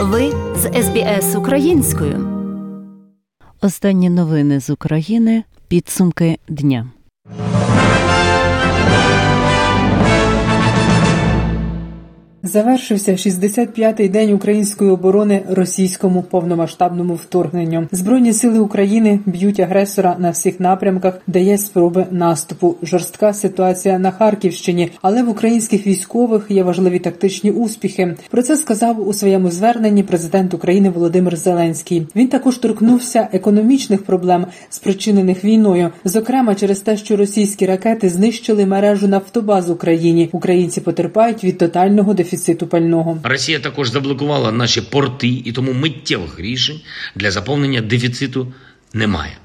Ви з СБС українською. Останні новини з України. Підсумки дня. Завершився 65-й день української оборони російському повномасштабному вторгненню. Збройні сили України б'ють агресора на всіх напрямках, де є спроби наступу. Жорстка ситуація на Харківщині, але в українських військових є важливі тактичні успіхи. Про це сказав у своєму зверненні президент України Володимир Зеленський. Він також торкнувся економічних проблем, спричинених війною, зокрема через те, що російські ракети знищили мережу нафтобаз в Україні. Українці потерпають від тотального дефіциту пального. Росія також заблокувала наші порти, і тому миттєвих рішень для заповнення дефіциту немає.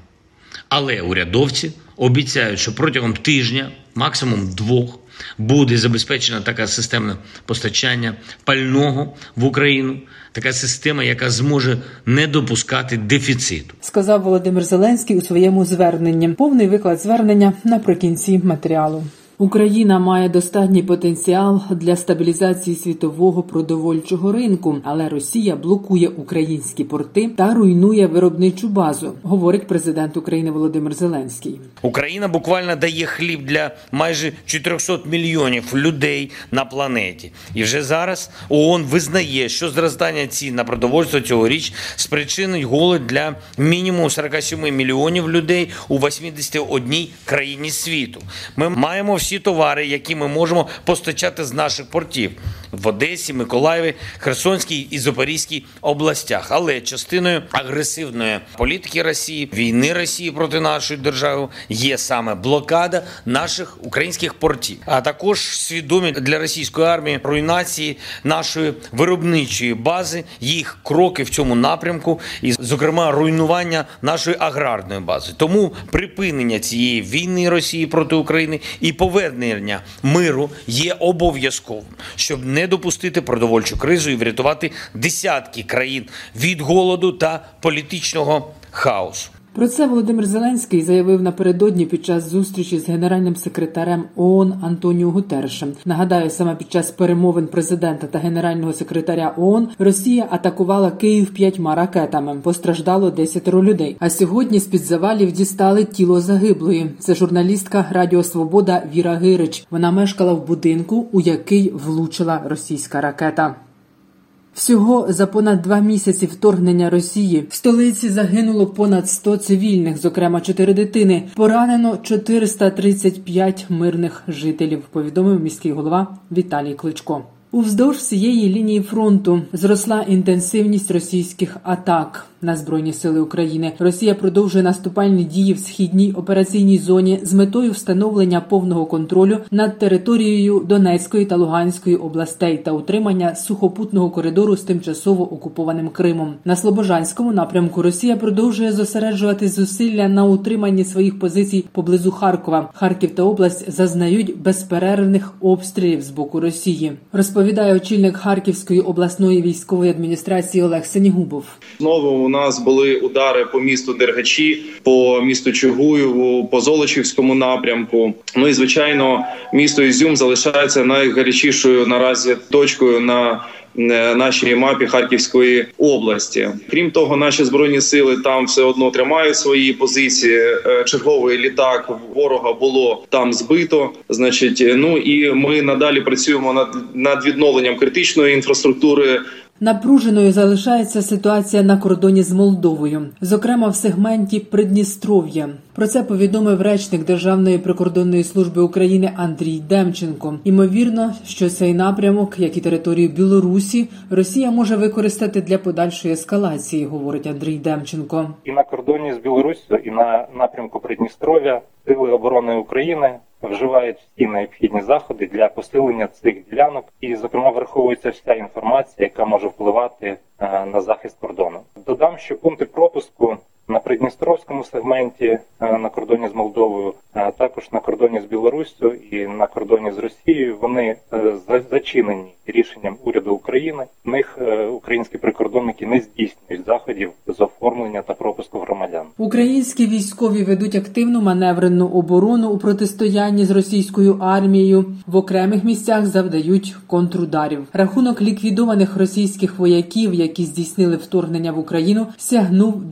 Але урядовці обіцяють, що протягом тижня, максимум двох, буде забезпечена така системне постачання пального в Україну, така система, яка зможе не допускати дефіциту. Сказав Володимир Зеленський у своєму зверненні. Повний виклад звернення наприкінці матеріалу. Україна має достатній потенціал для стабілізації світового продовольчого ринку, але Росія блокує українські порти та руйнує виробничу базу, говорить президент України Володимир Зеленський. Україна буквально дає хліб для майже 400 мільйонів людей на планеті, і вже зараз ООН визнає, що зростання цін на продовольство цьогоріч спричинить голод для мінімум 47 мільйонів людей у 81 країні світу. Ми маємо всі товари, які ми можемо постачати з наших портів в Одесі, Миколаєві, Херсонській і Запорізькій областях, але частиною агресивної політики Росії, війни Росії проти нашої держави є саме блокада наших українських портів, а також свідомі для російської армії руйнації нашої виробничої бази, їх кроки в цьому напрямку, і, зокрема, руйнування нашої аграрної бази. Тому припинення цієї війни Росії проти України і повернення миру є обов'язковим, щоб не допустити продовольчу кризу і врятувати десятки країн від голоду та політичного хаосу. Про це Володимир Зеленський заявив напередодні під час зустрічі з генеральним секретарем ООН Антоніо Гутершем. Нагадаю, саме під час перемовин президента та генерального секретаря ООН Росія атакувала Київ п'ятьма ракетами. Постраждало десятеро людей. А сьогодні з під завалів дістали тіло загиблої. Це журналістка Радіо Свобода Віра Гирич. Вона мешкала в будинку, у який влучила російська ракета. Всього за понад два місяці вторгнення Росії в столиці загинуло понад 100 цивільних, зокрема 4 дитини. Поранено 435 мирних жителів. Повідомив міський голова Віталій Кличко. Уздовж всієї лінії фронту зросла інтенсивність російських атак на збройні сили України. Росія продовжує наступальні дії в східній операційній зоні з метою встановлення повного контролю над територією Донецької та Луганської областей та утримання сухопутного коридору з тимчасово окупованим Кримом. На Слобожанському напрямку Росія продовжує зосереджувати зусилля на утриманні своїх позицій поблизу Харкова. Харків та область зазнають безперервних обстрілів з боку Росії. Розповідає очільник Харківської обласної військової адміністрації Олег Сенігубов. Знову у нас були удари по місту Дергачі, по місту Чугуєву, по Золочівському напрямку. Ну і звичайно, місто Ізюм залишається найгарячішою наразі точкою на Нашій мапі Харківської області, крім того, наші збройні сили там все одно тримають свої позиції. Черговий літак ворога було там збито. Значить, ну і ми надалі працюємо над над відновленням критичної інфраструктури. Напруженою залишається ситуація на кордоні з Молдовою, зокрема в сегменті Придністров'я. Про це повідомив речник Державної прикордонної служби України Андрій Демченко. Ймовірно, що цей напрямок, як і територію Білорусі, Росія може використати для подальшої ескалації, говорить Андрій Демченко. І на кордоні з Білоруссю, і на напрямку Придністров'я сили оборони України вживають всі необхідні заходи для посилення цих ділянок, і зокрема враховується вся інформація, яка може впливати на захист кордону. Додам, що пункти пропуску на Придністровському сегменті на кордоні з Молдовою, а також на кордоні з Білоруссю і на кордоні з Росією, вони зачинені рішенням уряду України. В них українські прикордонники не здійснюють заходів з оформлення та пропуску громадян. Українські військові ведуть активну маневренну оборону у протистоянні з російською армією. В окремих місцях завдають контрударів. Рахунок ліквідованих російських вояків, які здійснили вторгнення в Україну, сягнув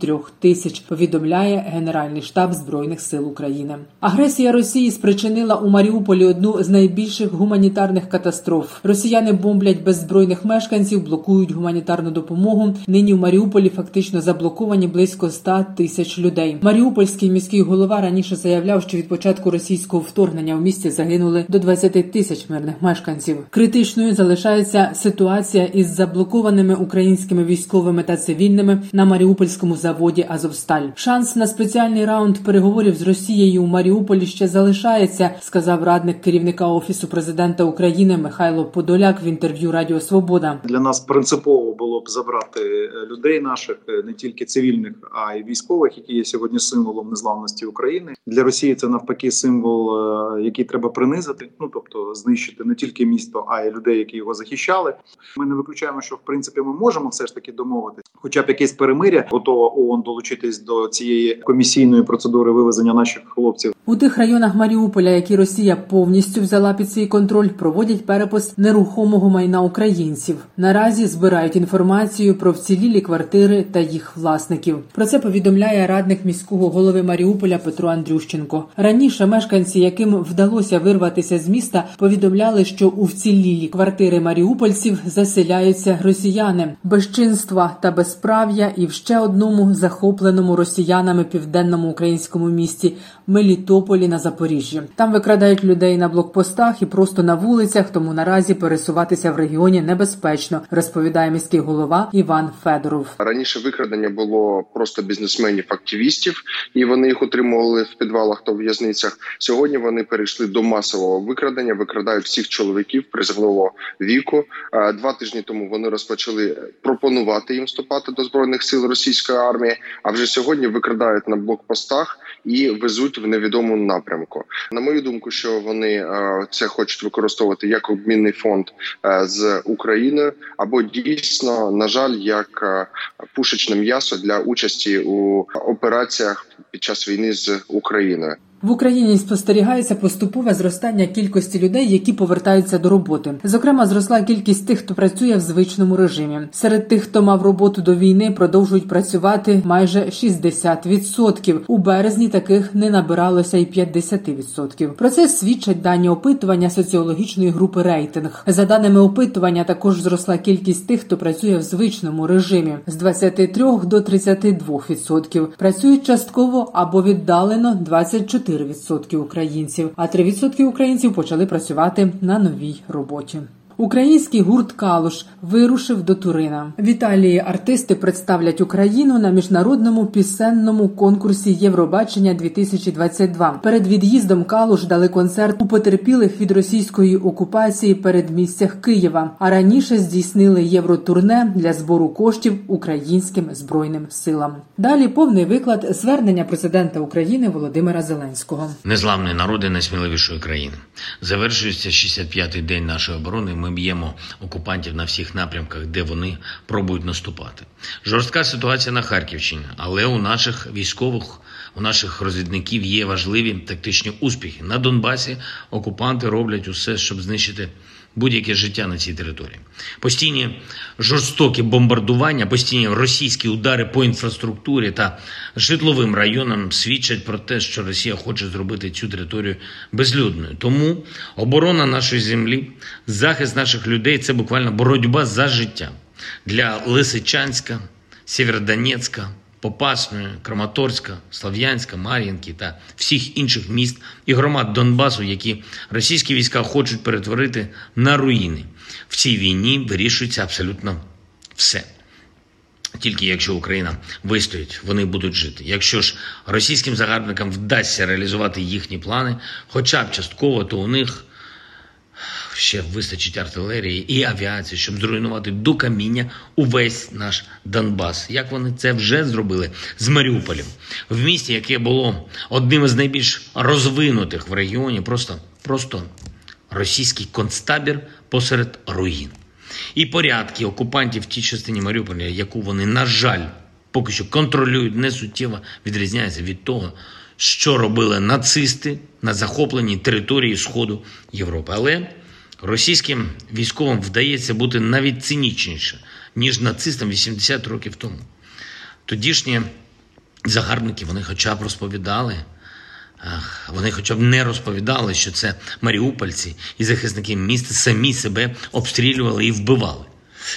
23 тисяч. Повідомляє Генеральний штаб збройних сил України. Агресія Росії спричинила у Маріуполі одну з найбільших гуманітарних катастроф. Росіяни бомблять беззбройних мешканців, блокують гуманітарну допомогу. Нині в Маріуполі фактично заблоковані близько 100 тисяч людей. Маріупольський міський голова раніше заявляв, що від початку російського вторгнення в місті загинули до 20 тисяч мирних мешканців. Критичною залишається ситуація із заблокованими українськими військовими та цивільними на Маріупольському заводі Азовсталь. Шанс на спеціальний раунд переговорів з Росією у Маріуполі ще залишається, сказав радник керівника офісу президента України Михайло Подоляк в інтерв'ю Радіо Свобода. Для нас принципово було б забрати е, людей наших, е, не тільки цивільних, а й військових, які є сьогодні символом незламності України. Для Росії це навпаки символ, е, який треба принизити. Ну тобто знищити не тільки місто, а й людей, які його захищали. Ми не виключаємо, що в принципі ми можемо все ж таки домовитись, хоча б якесь перемиря, готова ООН долучитись до цієї комісійної процедури вивезення наших хлопців. У тих районах Маріуполя, які Росія повністю взяла під свій контроль, проводять перепис нерухомого майна українців. Наразі збирають інформацію про вцілілі квартири та їх власників. Про це повідомляє радник міського голови Маріуполя Петро Андрющенко. Раніше мешканці, яким вдалося вирватися з міста, повідомляли, що у вцілілі квартири маріупольців заселяються росіяни, безчинства та безправ'я, і в ще одному захопленому росіянами південному українському місті Мелітополі на Запоріжжі. Там викрадають людей на блокпостах і просто на вулицях, тому наразі пересуватися в регіоні небезпечно, розповідає міський голова Іван Федоров. Раніше викрадення було просто бізнесменів-активістів, і вони їх отримували в підвалах та в'язницях. Сьогодні вони перейшли до масового викрадення, викрадають всіх чоловіків призовного віку. Два тижні тому вони розпочали пропонувати їм вступати до збройних сил російської армії. А вже сьогодні викрадають на блокпостах і везуть в невідомому напрямку. На мою думку, що вони е, це хочуть використовувати як обмінний фонд е, з Україною, або дійсно, на жаль, як е, пушечне м'ясо для участі у операціях під час війни з Україною. В Україні спостерігається поступове зростання кількості людей, які повертаються до роботи. Зокрема, зросла кількість тих, хто працює в звичному режимі. Серед тих, хто мав роботу до війни, продовжують працювати майже 60%. У березні таких не набиралося й 50%. Про це свідчать дані опитування соціологічної групи рейтинг. За даними опитування, також зросла кількість тих, хто працює в звичному режимі з 23 до 32%. Працюють частково або віддалено 24%. 4% українців, а 3% українців почали працювати на новій роботі. Український гурт Калуш вирушив до Турина. В Італії артисти представлять Україну на міжнародному пісенному конкурсі Євробачення 2022. Перед від'їздом Калуш дали концерт у потерпілих від російської окупації передмістях Києва. А раніше здійснили євротурне для збору коштів українським збройним силам. Далі повний виклад звернення президента України Володимира Зеленського. Незламні народи найсміливішої країни. Завершується 65-й день нашої оборони. Ми б'ємо окупантів на всіх напрямках, де вони пробують наступати. Жорстка ситуація на Харківщині, але у наших військових, у наших розвідників є важливі тактичні успіхи. На Донбасі окупанти роблять усе, щоб знищити будь-яке життя на цій території. Постійні жорстокі бомбардування, постійні російські удари по інфраструктурі та житловим районам свідчать про те, що Росія хоче зробити цю територію безлюдною. Тому оборона нашої землі, захист наших людей це буквально боротьба за життя для Лисичанська, Сєвєродонецька, Попасної, Краматорська, Слов'янська, Мар'їнки та всіх інших міст і громад Донбасу, які російські війська хочуть перетворити на руїни. В цій війні вирішується абсолютно все. Тільки якщо Україна вистоїть, вони будуть жити. Якщо ж російським загарбникам вдасться реалізувати їхні плани, хоча б частково, то у них ще вистачить артилерії і авіації, щоб зруйнувати до каміння увесь наш Донбас. Як вони це вже зробили з Маріуполем, в місті, яке було одним із найбільш розвинутих в регіоні, просто, просто російський концтабір посеред руїн. І порядки окупантів в тій частині Маріуполя, яку вони, на жаль, поки що контролюють, не суттєво відрізняється від того, що робили нацисти на захопленій території Сходу Європи. Але російським військовим вдається бути навіть цинічніше, ніж нацистам 80 років тому. Тодішні загарбники вони хоча б розповідали. Вони хоча б не розповідали, що це маріупольці і захисники міста самі себе обстрілювали і вбивали.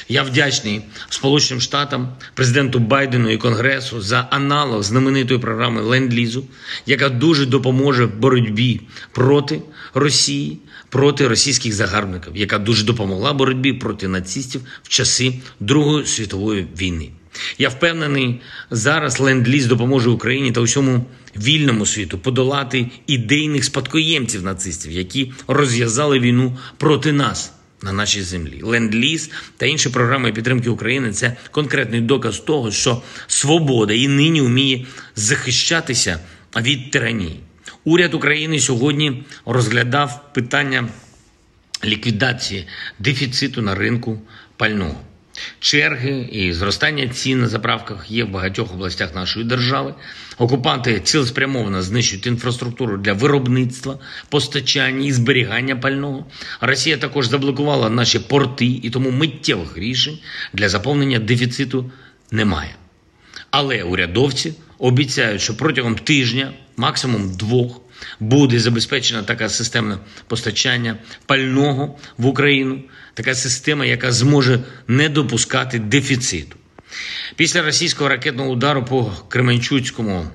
Я вдячний Сполученим Штатам, президенту Байдену і Конгресу за аналог знаменитої програми Ленд-Лізу, яка дуже допоможе боротьбі проти Росії, проти російських загарбників, яка дуже допомогла боротьбі проти нацистів в часи Другої світової війни. Я впевнений, зараз ленд-ліз допоможе Україні та усьому вільному світу подолати ідейних спадкоємців нацистів, які розв'язали війну проти нас на нашій землі. Ленд-ліз та інші програми підтримки України це конкретний доказ того, що свобода і нині вміє захищатися від тиранії. Уряд України сьогодні розглядав питання ліквідації дефіциту на ринку пального. Черги і зростання цін на заправках є в багатьох областях нашої держави. Окупанти цілеспрямовано знищують інфраструктуру для виробництва, постачання і зберігання пального. Росія також заблокувала наші порти, і тому миттєвих рішень для заповнення дефіциту немає. Але урядовці обіцяють, що протягом тижня, максимум двох, буде забезпечена така системне постачання пального в Україну, така система, яка зможе не допускати дефіциту. Після російського ракетного удару по Кременчуцькому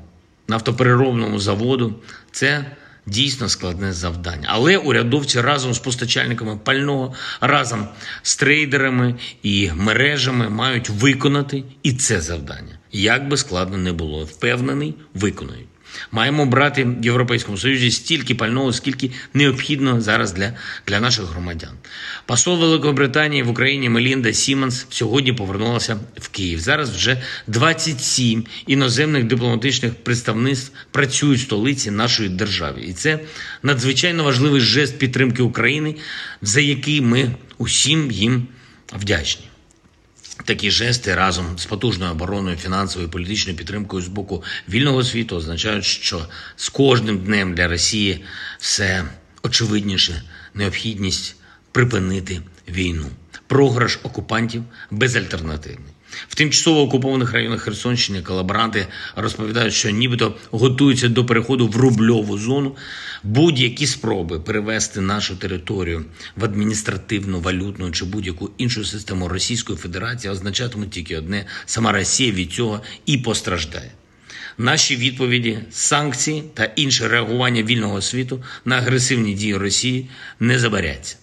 нафтопереробному заводу це дійсно складне завдання. Але урядовці разом з постачальниками пального, разом з трейдерами і мережами мають виконати і це завдання. Як би складно не було, впевнений, виконують. Маємо брати в Європейському Союзі стільки пального, скільки необхідно зараз для, для наших громадян. Посол Великобританії в Україні Мелінда Сімонс сьогодні повернулася в Київ. Зараз вже 27 іноземних дипломатичних представництв працюють в столиці нашої держави, і це надзвичайно важливий жест підтримки України, за який ми усім їм вдячні. Такі жести разом з потужною обороною, фінансовою і політичною підтримкою з боку вільного світу означають, що з кожним днем для Росії все очевидніше необхідність припинити війну. Програш окупантів безальтернативний. В тимчасово окупованих районах Херсонщини колаборанти розповідають, що нібито готуються до переходу в рубльову зону. Будь-які спроби перевести нашу територію в адміністративну, валютну чи будь-яку іншу систему Російської Федерації означатимуть тільки одне: сама Росія від цього і постраждає. Наші відповіді, санкції та інше реагування вільного світу на агресивні дії Росії не забаряться.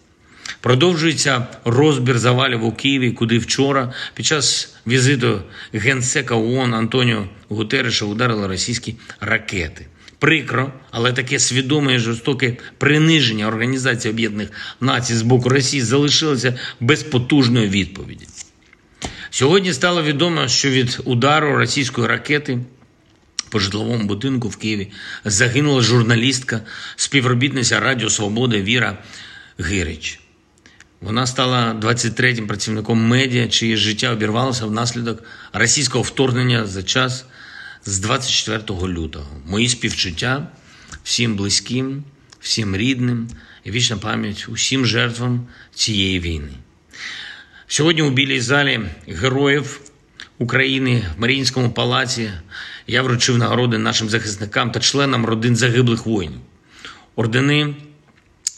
Продовжується розбір завалів у Києві, куди вчора під час візиту генсека ООН Антоніо Гутерреша ударили російські ракети. Прикро, але таке свідоме і жорстоке приниження Організації Об'єднаних Націй з боку Росії залишилося без потужної відповіді. Сьогодні стало відомо, що від удару російської ракети по житловому будинку в Києві загинула журналістка, співробітниця Радіо Свобода Віра Гирич. Вона стала 23-м працівником медіа, чиє життя обірвалося внаслідок російського вторгнення за час з 24 лютого. Мої співчуття всім близьким, всім рідним і вічна пам'ять усім жертвам цієї війни. Сьогодні у білій залі героїв України в Маріїнському палаці я вручив нагороди нашим захисникам та членам родин загиблих воїнів. Ордени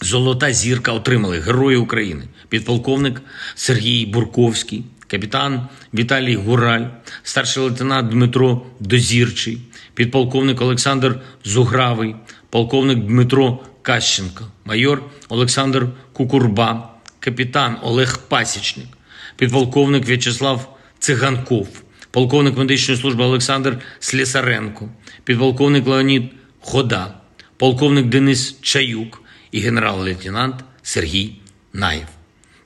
Золота зірка отримали Герої України, підполковник Сергій Бурковський, капітан Віталій Гураль, старший лейтенант Дмитро Дозірчий, підполковник Олександр Зугравий, полковник Дмитро Кащенко, майор Олександр Кукурба, капітан Олег Пасічник, підполковник В'ячеслав Циганков, полковник медичної служби Олександр Слісаренко, підполковник Леонід Хода, полковник Денис Чаюк і генерал-лейтенант Сергій Наєв.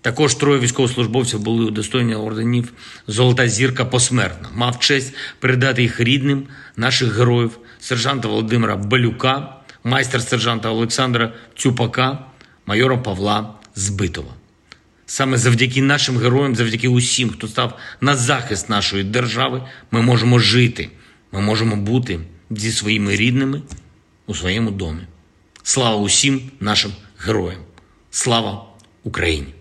Також троє військовослужбовців були удостоєні орденів Золота зірка посмертна. Мав честь передати їх рідним наших героїв, сержанта Володимира Балюка, майстер сержанта Олександра Цюпака, майора Павла Збитова. Саме завдяки нашим героям, завдяки усім, хто став на захист нашої держави, ми можемо жити, ми можемо бути зі своїми рідними у своєму домі. Слава усім нашим героям! Слава Україні!